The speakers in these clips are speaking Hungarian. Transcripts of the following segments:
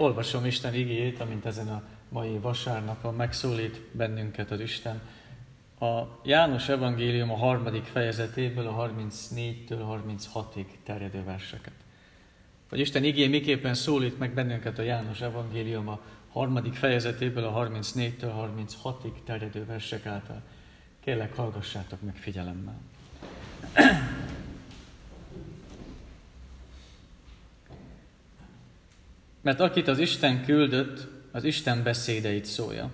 Olvasom Isten igéjét, amint ezen a mai vasárnapon megszólít bennünket az Isten. A János evangélium a harmadik fejezetéből a 34-től 36-ig terjedő verseket. Hogy Isten igé miképpen szólít meg bennünket a János evangélium a harmadik fejezetéből a 34-től 36-ig terjedő versek által. Kérlek, hallgassátok meg figyelemmel. Mert akit az Isten küldött, az Isten beszédeit szólja.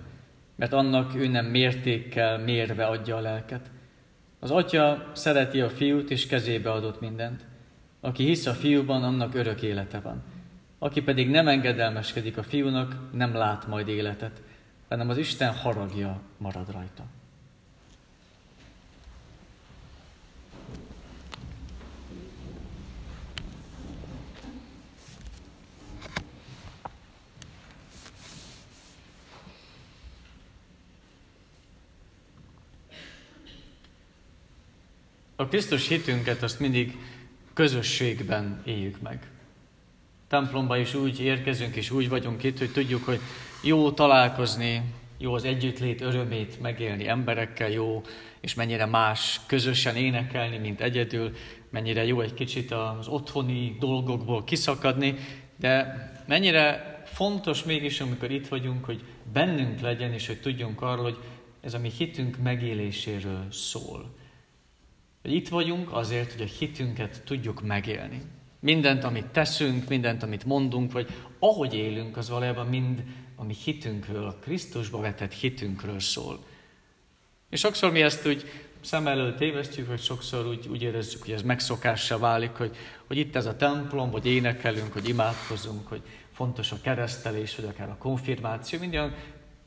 Mert annak ő nem mértékkel mérve adja a lelket. Az atya szereti a fiút, és kezébe adott mindent. Aki hisz a fiúban, annak örök élete van. Aki pedig nem engedelmeskedik a fiúnak, nem lát majd életet, hanem az Isten haragja marad rajta. A Krisztus hitünket azt mindig közösségben éljük meg. Templomba is úgy érkezünk, és úgy vagyunk itt, hogy tudjuk, hogy jó találkozni, jó az együttlét örömét megélni emberekkel, jó, és mennyire más közösen énekelni, mint egyedül, mennyire jó egy kicsit az otthoni dolgokból kiszakadni, de mennyire fontos mégis, amikor itt vagyunk, hogy bennünk legyen, és hogy tudjunk arról, hogy ez a mi hitünk megéléséről szól hogy itt vagyunk azért, hogy a hitünket tudjuk megélni. Mindent, amit teszünk, mindent, amit mondunk, vagy ahogy élünk, az valójában mind a mi hitünkről, a Krisztusba vetett hitünkről szól. És sokszor mi ezt úgy szem előtt tévesztjük, vagy sokszor úgy, úgy érezzük, hogy ez megszokássá válik, hogy, hogy itt ez a templom, hogy énekelünk, hogy imádkozunk, hogy fontos a keresztelés, vagy akár a konfirmáció, minden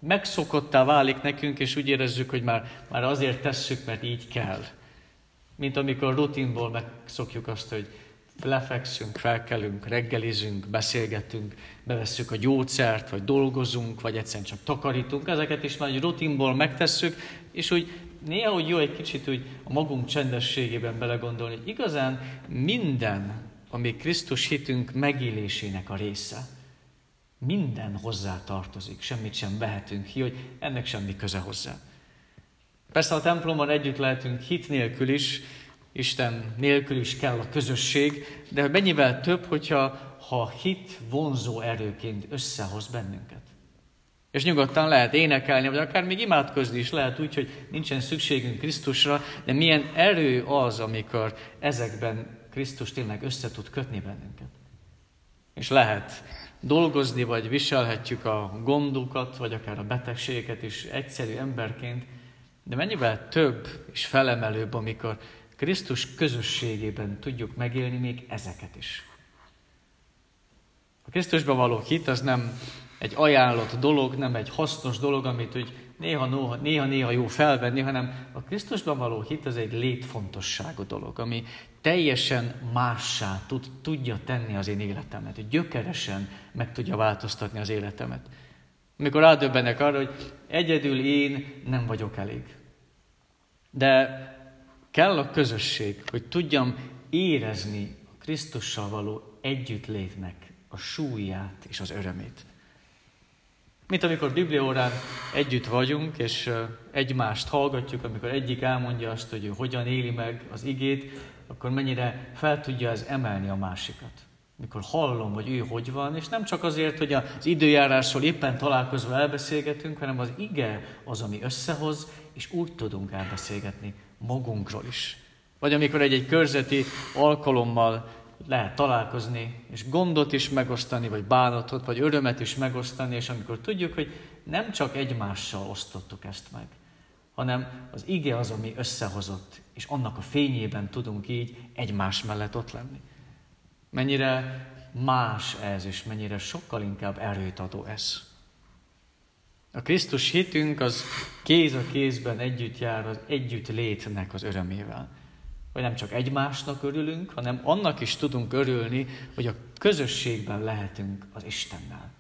megszokottá válik nekünk, és úgy érezzük, hogy már, már azért tesszük, mert így kell mint amikor rutinból megszokjuk azt, hogy lefekszünk, felkelünk, reggelizünk, beszélgetünk, bevesszük a gyógyszert, vagy dolgozunk, vagy egyszerűen csak takarítunk, ezeket is már egy rutinból megtesszük, és úgy néha úgy jó egy kicsit úgy a magunk csendességében belegondolni, hogy igazán minden, ami Krisztus hitünk megélésének a része, minden hozzá tartozik, semmit sem vehetünk ki, hogy ennek semmi köze hozzá. Persze a templomban együtt lehetünk hit nélkül is, Isten nélkül is kell a közösség, de mennyivel több, hogyha ha hit vonzó erőként összehoz bennünket. És nyugodtan lehet énekelni, vagy akár még imádkozni is lehet úgy, hogy nincsen szükségünk Krisztusra, de milyen erő az, amikor ezekben Krisztus tényleg össze tud kötni bennünket. És lehet dolgozni, vagy viselhetjük a gondokat, vagy akár a betegségeket is egyszerű emberként, de mennyivel több és felemelőbb, amikor Krisztus közösségében tudjuk megélni még ezeket is. A Krisztusban való hit az nem egy ajánlott dolog, nem egy hasznos dolog, amit úgy néha-néha jó felvenni, hanem a Krisztusban való hit az egy létfontosságú dolog, ami teljesen mássá tud, tudja tenni az én életemet, gyökeresen meg tudja változtatni az életemet. Amikor rádöbbenek arra, hogy egyedül én nem vagyok elég. De kell a közösség, hogy tudjam érezni a Krisztussal való együttlétnek a súlyát és az örömét. Mint amikor Bibliórán együtt vagyunk, és egymást hallgatjuk, amikor egyik elmondja azt, hogy ő hogyan éli meg az igét, akkor mennyire fel tudja ez emelni a másikat. Mikor hallom, hogy ő hogy van, és nem csak azért, hogy az időjárásról éppen találkozva elbeszélgetünk, hanem az ige az, ami összehoz, és úgy tudunk elbeszélgetni magunkról is. Vagy amikor egy-egy körzeti alkalommal lehet találkozni, és gondot is megosztani, vagy bánatot, vagy örömet is megosztani, és amikor tudjuk, hogy nem csak egymással osztottuk ezt meg, hanem az ige az, ami összehozott, és annak a fényében tudunk így egymás mellett ott lenni. Mennyire más ez, és mennyire sokkal inkább erőt adó ez. A Krisztus hitünk az kéz a kézben együtt jár az együtt létnek az örömével. Hogy nem csak egymásnak örülünk, hanem annak is tudunk örülni, hogy a közösségben lehetünk az Istennel.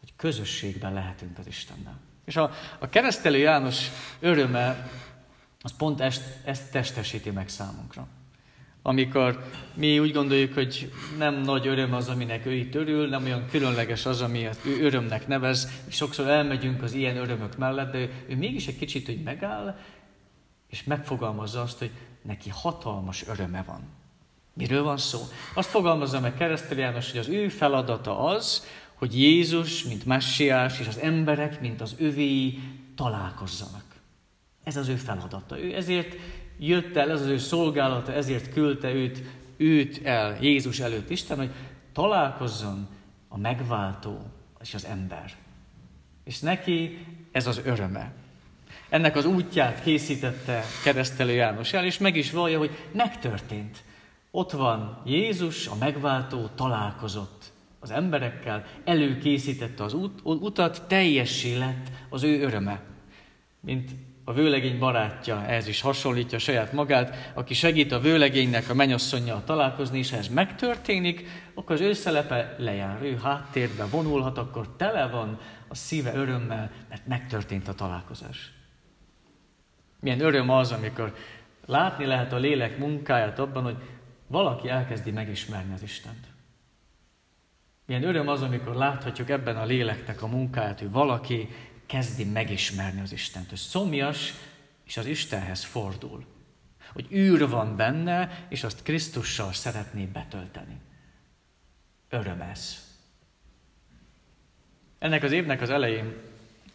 Hogy közösségben lehetünk az Istennel. És a, a keresztelő János öröme, az pont ezt, ezt testesíti meg számunkra. Amikor mi úgy gondoljuk, hogy nem nagy öröm az, aminek ő itt örül, nem olyan különleges az, ami ő örömnek nevez. Sokszor elmegyünk az ilyen örömök mellett, de ő, ő mégis egy kicsit hogy megáll, és megfogalmazza azt, hogy neki hatalmas öröme van. Miről van szó? Azt fogalmazza meg Keresztel János, hogy az ő feladata az, hogy Jézus, mint messiás, és az emberek, mint az övéi találkozzanak. Ez az ő feladata. Ő ezért jött el, ez az ő szolgálata, ezért küldte őt, őt el Jézus előtt Isten, hogy találkozzon a megváltó és az ember. És neki ez az öröme. Ennek az útját készítette keresztelő János el, és meg is vallja, hogy megtörtént. Ott van Jézus, a megváltó találkozott az emberekkel, előkészítette az út, utat, teljessé lett az ő öröme. Mint a vőlegény barátja, ez is hasonlítja saját magát, aki segít a vőlegénynek a mennyasszonyjal találkozni, és ha ez megtörténik, akkor az ő szelepe lejár, ő háttérbe vonulhat, akkor tele van a szíve örömmel, mert megtörtént a találkozás. Milyen öröm az, amikor látni lehet a lélek munkáját abban, hogy valaki elkezdi megismerni az Istent. Milyen öröm az, amikor láthatjuk ebben a léleknek a munkáját, hogy valaki kezdi megismerni az Istent, hogy szomjas, és az Istenhez fordul. Hogy űr van benne, és azt Krisztussal szeretné betölteni. Öröm ez. Ennek az évnek az elején,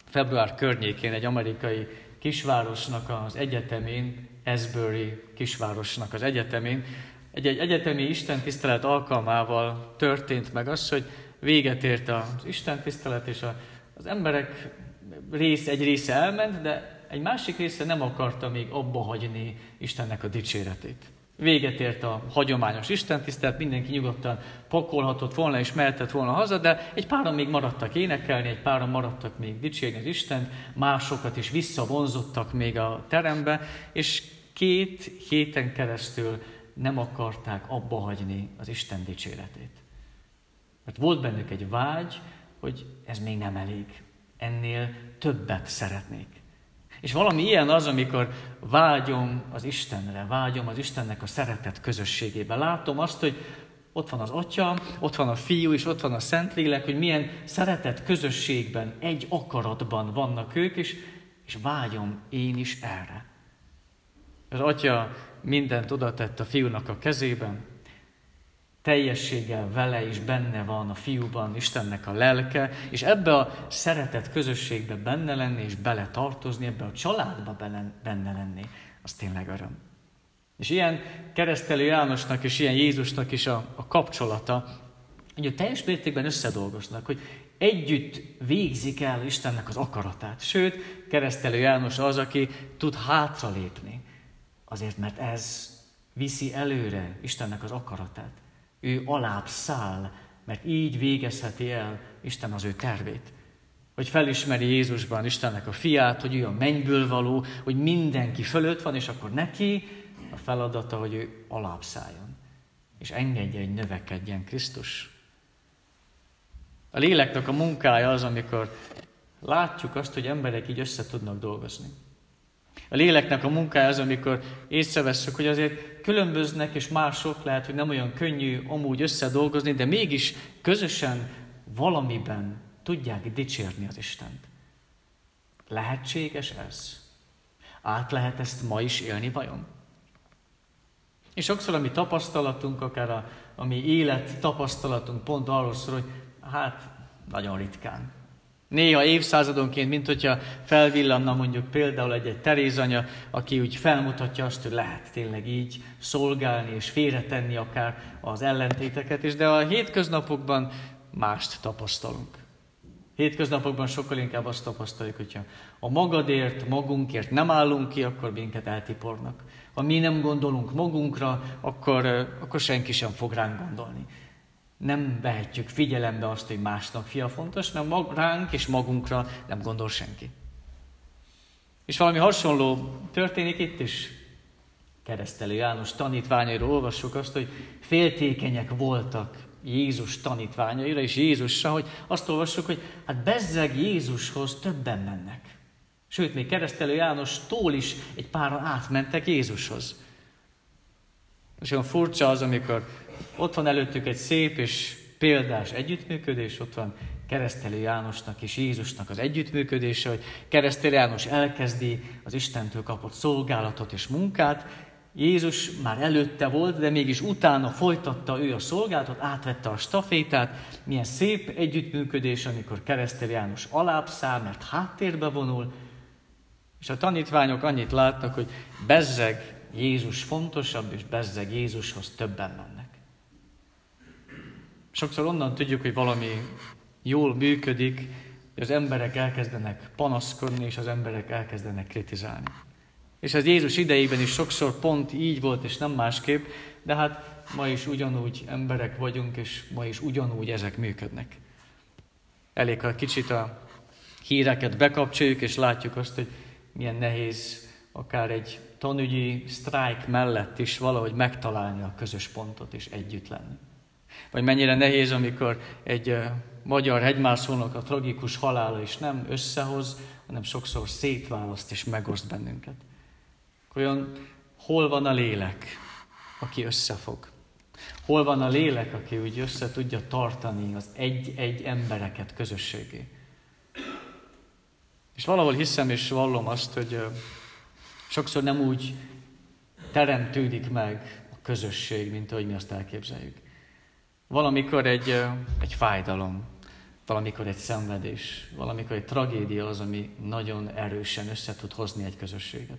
február környékén egy amerikai kisvárosnak az egyetemén, Asbury kisvárosnak az egyetemén, egy, egy egyetemi istentisztelet alkalmával történt meg az, hogy véget ért az istentisztelet, és a, az emberek rész, egy része elment, de egy másik része nem akarta még abba hagyni Istennek a dicséretét. Véget ért a hagyományos istentisztelet, mindenki nyugodtan pakolhatott volna és mehetett volna haza, de egy páran még maradtak énekelni, egy páran maradtak még dicsérni az Istent, másokat is visszavonzottak még a terembe, és két héten keresztül nem akarták abba hagyni az Isten dicséretét. Mert volt bennük egy vágy, hogy ez még nem elég, ennél többet szeretnék. És valami ilyen az, amikor vágyom az Istenre, vágyom az Istennek a szeretet közösségébe. Látom azt, hogy ott van az Atya, ott van a Fiú, és ott van a Szentlélek, hogy milyen szeretet közösségben, egy akaratban vannak ők, és, és vágyom én is erre. Az Atya mindent oda tett a Fiúnak a kezében, teljességgel vele is benne van a fiúban Istennek a lelke, és ebbe a szeretet közösségbe benne lenni, és bele tartozni, ebbe a családba benne lenni, az tényleg öröm. És ilyen keresztelő Jánosnak és ilyen Jézusnak is a, a kapcsolata, hogy teljes mértékben összedolgoznak, hogy együtt végzik el Istennek az akaratát. Sőt, keresztelő János az, aki tud hátralépni, azért mert ez viszi előre Istennek az akaratát ő alább száll, mert így végezheti el Isten az ő tervét. Hogy felismeri Jézusban Istennek a fiát, hogy ő a mennyből való, hogy mindenki fölött van, és akkor neki a feladata, hogy ő alább szálljon. És engedje, hogy növekedjen Krisztus. A léleknek a munkája az, amikor látjuk azt, hogy emberek így össze tudnak dolgozni. A léleknek a munkája az, amikor észrevesszük, hogy azért különböznek, és mások lehet, hogy nem olyan könnyű amúgy összedolgozni, de mégis közösen valamiben tudják dicsérni az Istent. Lehetséges ez? Át lehet ezt ma is élni vajon? És sokszor a mi tapasztalatunk, akár a, a mi élet tapasztalatunk pont arról szól, hogy hát nagyon ritkán. Néha évszázadonként, mint hogyha felvillanna mondjuk például egy, egy Terézanya, aki úgy felmutatja azt, hogy lehet tényleg így szolgálni és félretenni akár az ellentéteket is, de a hétköznapokban mást tapasztalunk. Hétköznapokban sokkal inkább azt tapasztaljuk, hogyha a magadért, magunkért nem állunk ki, akkor minket eltipornak. Ha mi nem gondolunk magunkra, akkor, akkor senki sem fog ránk gondolni nem vehetjük figyelembe azt, hogy másnak fia fontos, mert mag, ránk és magunkra nem gondol senki. És valami hasonló történik itt is. Keresztelő János tanítványairól olvassuk azt, hogy féltékenyek voltak Jézus tanítványaira és Jézusra, hogy azt olvassuk, hogy hát bezzeg Jézushoz többen mennek. Sőt, még keresztelő János tól is egy páran átmentek Jézushoz. És olyan furcsa az, amikor ott van előttük egy szép és példás együttműködés, ott van keresztelő Jánosnak és Jézusnak az együttműködése, hogy keresztelő János elkezdi az Istentől kapott szolgálatot és munkát, Jézus már előtte volt, de mégis utána folytatta ő a szolgálatot, átvette a stafétát. Milyen szép együttműködés, amikor keresztel János alábbszáll, mert háttérbe vonul, és a tanítványok annyit látnak, hogy bezzeg Jézus fontosabb, és bezzeg Jézushoz többen mennek. Sokszor onnan tudjuk, hogy valami jól működik, hogy az emberek elkezdenek panaszkodni, és az emberek elkezdenek kritizálni. És ez Jézus idejében is sokszor pont így volt, és nem másképp, de hát ma is ugyanúgy emberek vagyunk, és ma is ugyanúgy ezek működnek. Elég, ha kicsit a híreket bekapcsoljuk, és látjuk azt, hogy milyen nehéz akár egy tanügyi sztrájk mellett is valahogy megtalálni a közös pontot és együtt lenni. Vagy mennyire nehéz, amikor egy magyar hegymászónak a tragikus halála is nem összehoz, hanem sokszor szétválaszt és megoszt bennünket. Olyan, hol van a lélek, aki összefog? Hol van a lélek, aki úgy össze tudja tartani az egy-egy embereket közösségé? És valahol hiszem és vallom azt, hogy sokszor nem úgy teremtődik meg a közösség, mint ahogy mi azt elképzeljük. Valamikor egy, egy fájdalom, valamikor egy szenvedés, valamikor egy tragédia az, ami nagyon erősen össze tud hozni egy közösséget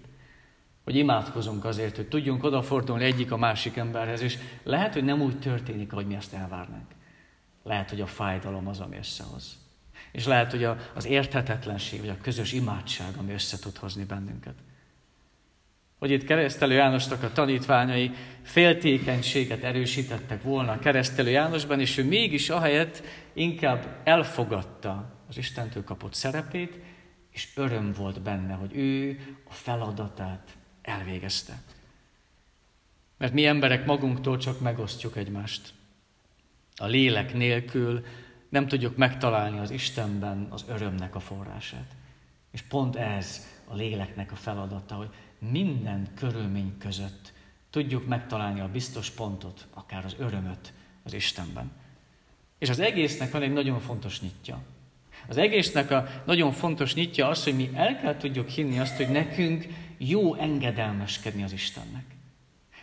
hogy imádkozunk azért, hogy tudjunk odafordulni egyik a másik emberhez, és lehet, hogy nem úgy történik, ahogy mi ezt elvárnánk. Lehet, hogy a fájdalom az, ami összehoz. És lehet, hogy az érthetetlenség, vagy a közös imádság, ami össze tud hozni bennünket. Hogy itt keresztelő Jánosnak a tanítványai féltékenységet erősítettek volna a keresztelő Jánosban, és ő mégis ahelyett inkább elfogadta az Istentől kapott szerepét, és öröm volt benne, hogy ő a feladatát elvégezte. Mert mi emberek magunktól csak megosztjuk egymást. A lélek nélkül nem tudjuk megtalálni az Istenben az örömnek a forrását. És pont ez a léleknek a feladata, hogy minden körülmény között tudjuk megtalálni a biztos pontot, akár az örömöt az Istenben. És az egésznek van egy nagyon fontos nyitja. Az egésznek a nagyon fontos nyitja az, hogy mi el kell tudjuk hinni azt, hogy nekünk jó engedelmeskedni az Istennek.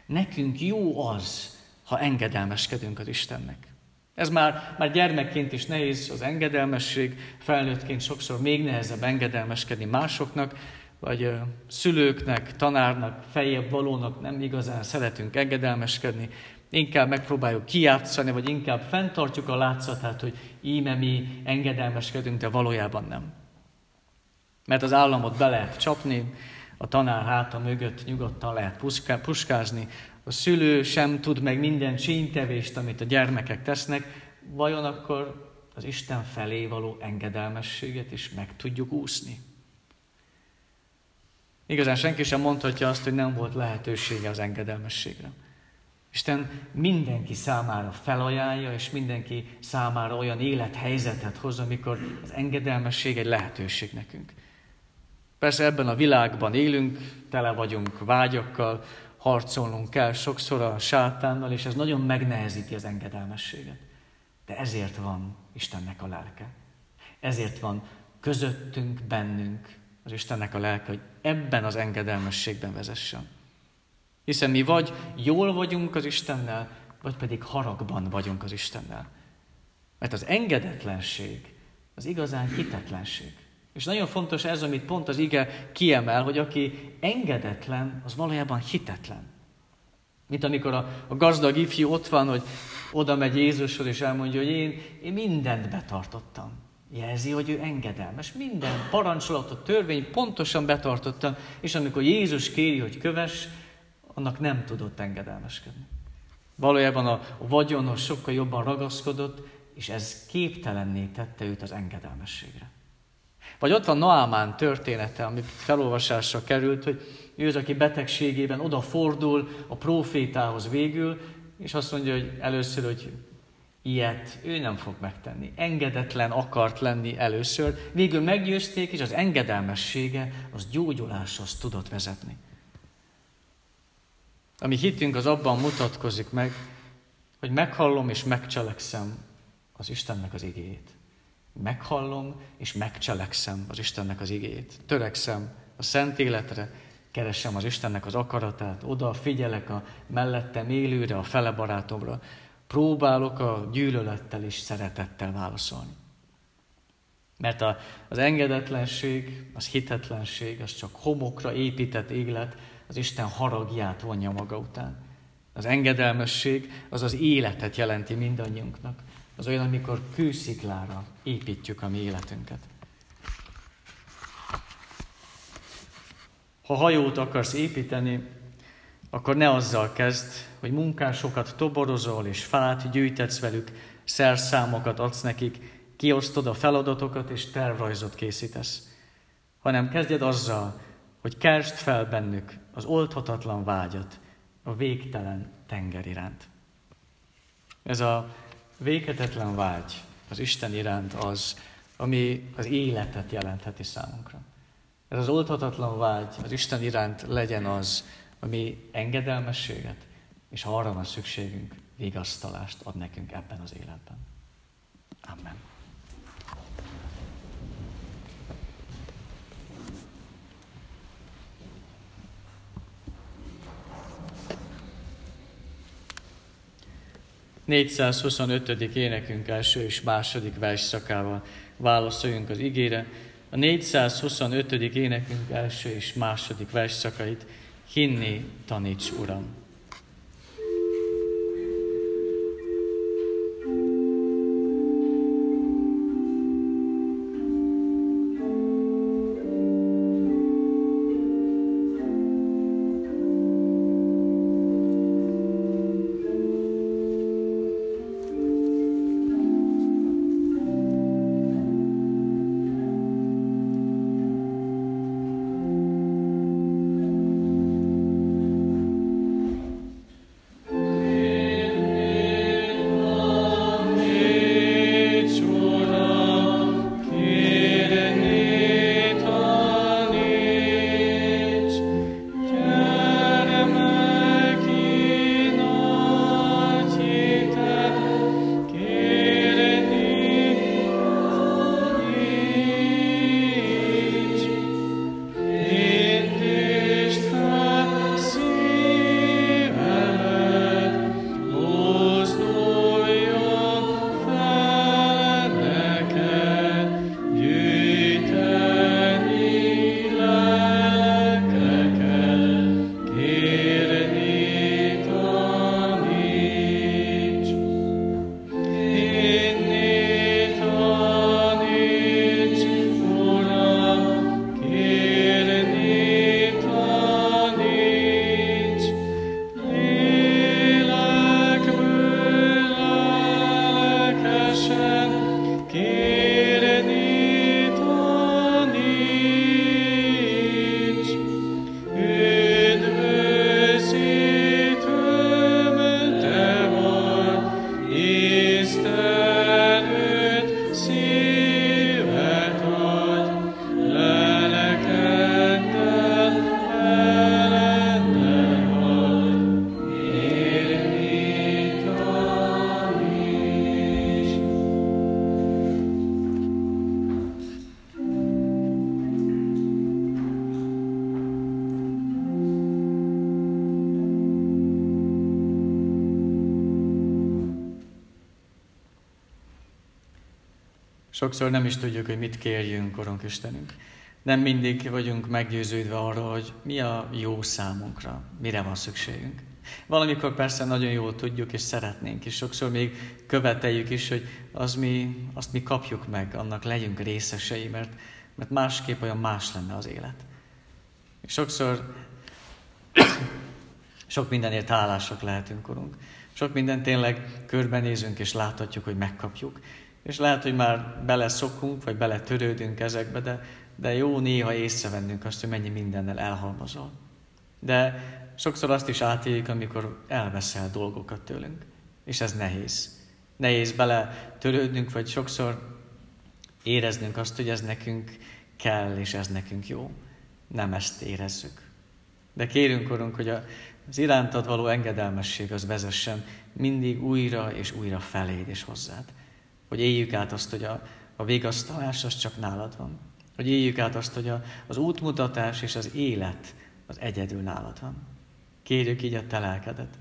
Nekünk jó az, ha engedelmeskedünk az Istennek. Ez már, már gyermekként is nehéz az engedelmesség, felnőttként sokszor még nehezebb engedelmeskedni másoknak, vagy szülőknek, tanárnak, feljebb valónak nem igazán szeretünk engedelmeskedni, inkább megpróbáljuk kijátszani, vagy inkább fenntartjuk a látszatát, hogy íme mi engedelmeskedünk, de valójában nem. Mert az államot be lehet csapni, a tanár háta mögött nyugodtan lehet puskázni, a szülő sem tud meg minden csíntevést, amit a gyermekek tesznek, vajon akkor az Isten felé való engedelmességet is meg tudjuk úszni? Igazán senki sem mondhatja azt, hogy nem volt lehetősége az engedelmességre. Isten mindenki számára felajánlja, és mindenki számára olyan élethelyzetet hoz, amikor az engedelmesség egy lehetőség nekünk. Persze ebben a világban élünk, tele vagyunk vágyakkal, harcolnunk kell sokszor a sátánnal, és ez nagyon megnehezíti az engedelmességet. De ezért van Istennek a lelke. Ezért van közöttünk, bennünk az Istennek a lelke, hogy ebben az engedelmességben vezessen. Hiszen mi vagy jól vagyunk az Istennel, vagy pedig haragban vagyunk az Istennel. Mert az engedetlenség az igazán hitetlenség. És nagyon fontos ez, amit pont az ige kiemel, hogy aki engedetlen, az valójában hitetlen. Mint amikor a, a gazdag ifjú ott van, hogy oda megy Jézushoz, és elmondja, hogy én, én mindent betartottam. Jelzi, hogy ő engedelmes. Minden parancsolatot, törvény pontosan betartottam, és amikor Jézus kéri, hogy köves, annak nem tudott engedelmeskedni. Valójában a vagyonos sokkal jobban ragaszkodott, és ez képtelenné tette őt az engedelmességre. Vagy ott van Naamán története, amit felolvasásra került, hogy ő az, aki betegségében odafordul a profétához végül, és azt mondja, hogy először, hogy ilyet ő nem fog megtenni. Engedetlen akart lenni először, végül meggyőzték, és az engedelmessége az gyógyuláshoz tudott vezetni. ami hitünk az abban mutatkozik meg, hogy meghallom és megcselekszem az Istennek az igéjét. Meghallom és megcselekszem az Istennek az igéjét. Törekszem a szent életre, keresem az Istennek az akaratát, oda figyelek a mellettem élőre, a fele barátomra, próbálok a gyűlölettel és szeretettel válaszolni. Mert a, az engedetlenség, az hitetlenség, az csak homokra épített élet, az Isten haragját vonja maga után. Az engedelmesség az az életet jelenti mindannyiunknak. Az olyan, amikor kősziklára építjük a mi életünket. Ha hajót akarsz építeni, akkor ne azzal kezd, hogy munkásokat toborozol és fát gyűjtetsz velük, szerszámokat adsz nekik, kiosztod a feladatokat és tervrajzot készítesz, hanem kezdjed azzal, hogy kersd fel bennük az oldhatatlan vágyat a végtelen tenger iránt. Ez a véghetetlen vágy az Isten iránt az, ami az életet jelentheti számunkra. Ez az oldhatatlan vágy az Isten iránt legyen az, ami engedelmességet, és ha arra van szükségünk, vigasztalást ad nekünk ebben az életben. Amen. 425. énekünk első és második versszakával válaszoljunk az igére. A 425. énekünk első és második versszakait hinni taníts, Uram! Sokszor nem is tudjuk, hogy mit kérjünk, Korunk Istenünk. Nem mindig vagyunk meggyőződve arra, hogy mi a jó számunkra, mire van szükségünk. Valamikor persze nagyon jól tudjuk és szeretnénk, és sokszor még követeljük is, hogy az mi, azt mi kapjuk meg, annak legyünk részesei, mert, mert másképp olyan más lenne az élet. És sokszor sok mindenért hálásak lehetünk, Urunk. Sok minden tényleg körbenézünk és láthatjuk, hogy megkapjuk. És lehet, hogy már beleszokunk, vagy beletörődünk ezekbe, de, de jó néha észrevennünk azt, hogy mennyi mindennel elhalmozol. De sokszor azt is átéljük, amikor elveszel dolgokat tőlünk. És ez nehéz. Nehéz bele törődnünk, vagy sokszor éreznünk azt, hogy ez nekünk kell, és ez nekünk jó. Nem ezt érezzük. De kérünk, Urunk, hogy az irántad való engedelmesség az vezessen mindig újra és újra feléd és hozzád. Hogy éljük át azt, hogy a, a végasztalás az csak nálad van. Hogy éljük át azt, hogy a, az útmutatás és az élet az egyedül nálad van. Kérjük így a te lelkedet.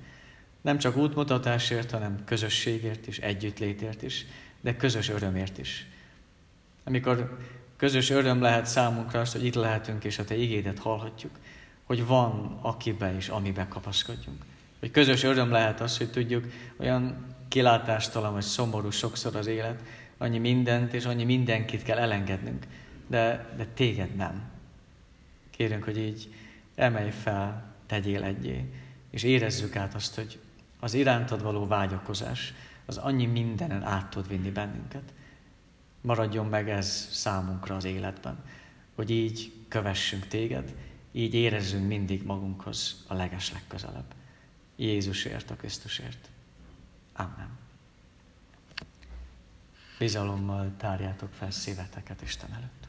Nem csak útmutatásért, hanem közösségért is, együttlétért is, de közös örömért is. Amikor közös öröm lehet számunkra azt, hogy itt lehetünk és a te igédet hallhatjuk, hogy van akibe és amibe kapaszkodjunk. Hogy közös öröm lehet az, hogy tudjuk, olyan kilátástalan vagy szomorú sokszor az élet, annyi mindent és annyi mindenkit kell elengednünk, de, de téged nem. Kérünk, hogy így emelj fel, tegyél egyé, és érezzük át azt, hogy az irántad való vágyakozás az annyi mindenen át tud vinni bennünket. Maradjon meg ez számunkra az életben, hogy így kövessünk téged, így érezzünk mindig magunkhoz a leges legközelebb. Jézusért, a Krisztusért. Amen. Bizalommal tárjátok fel szíveteket Isten előtt.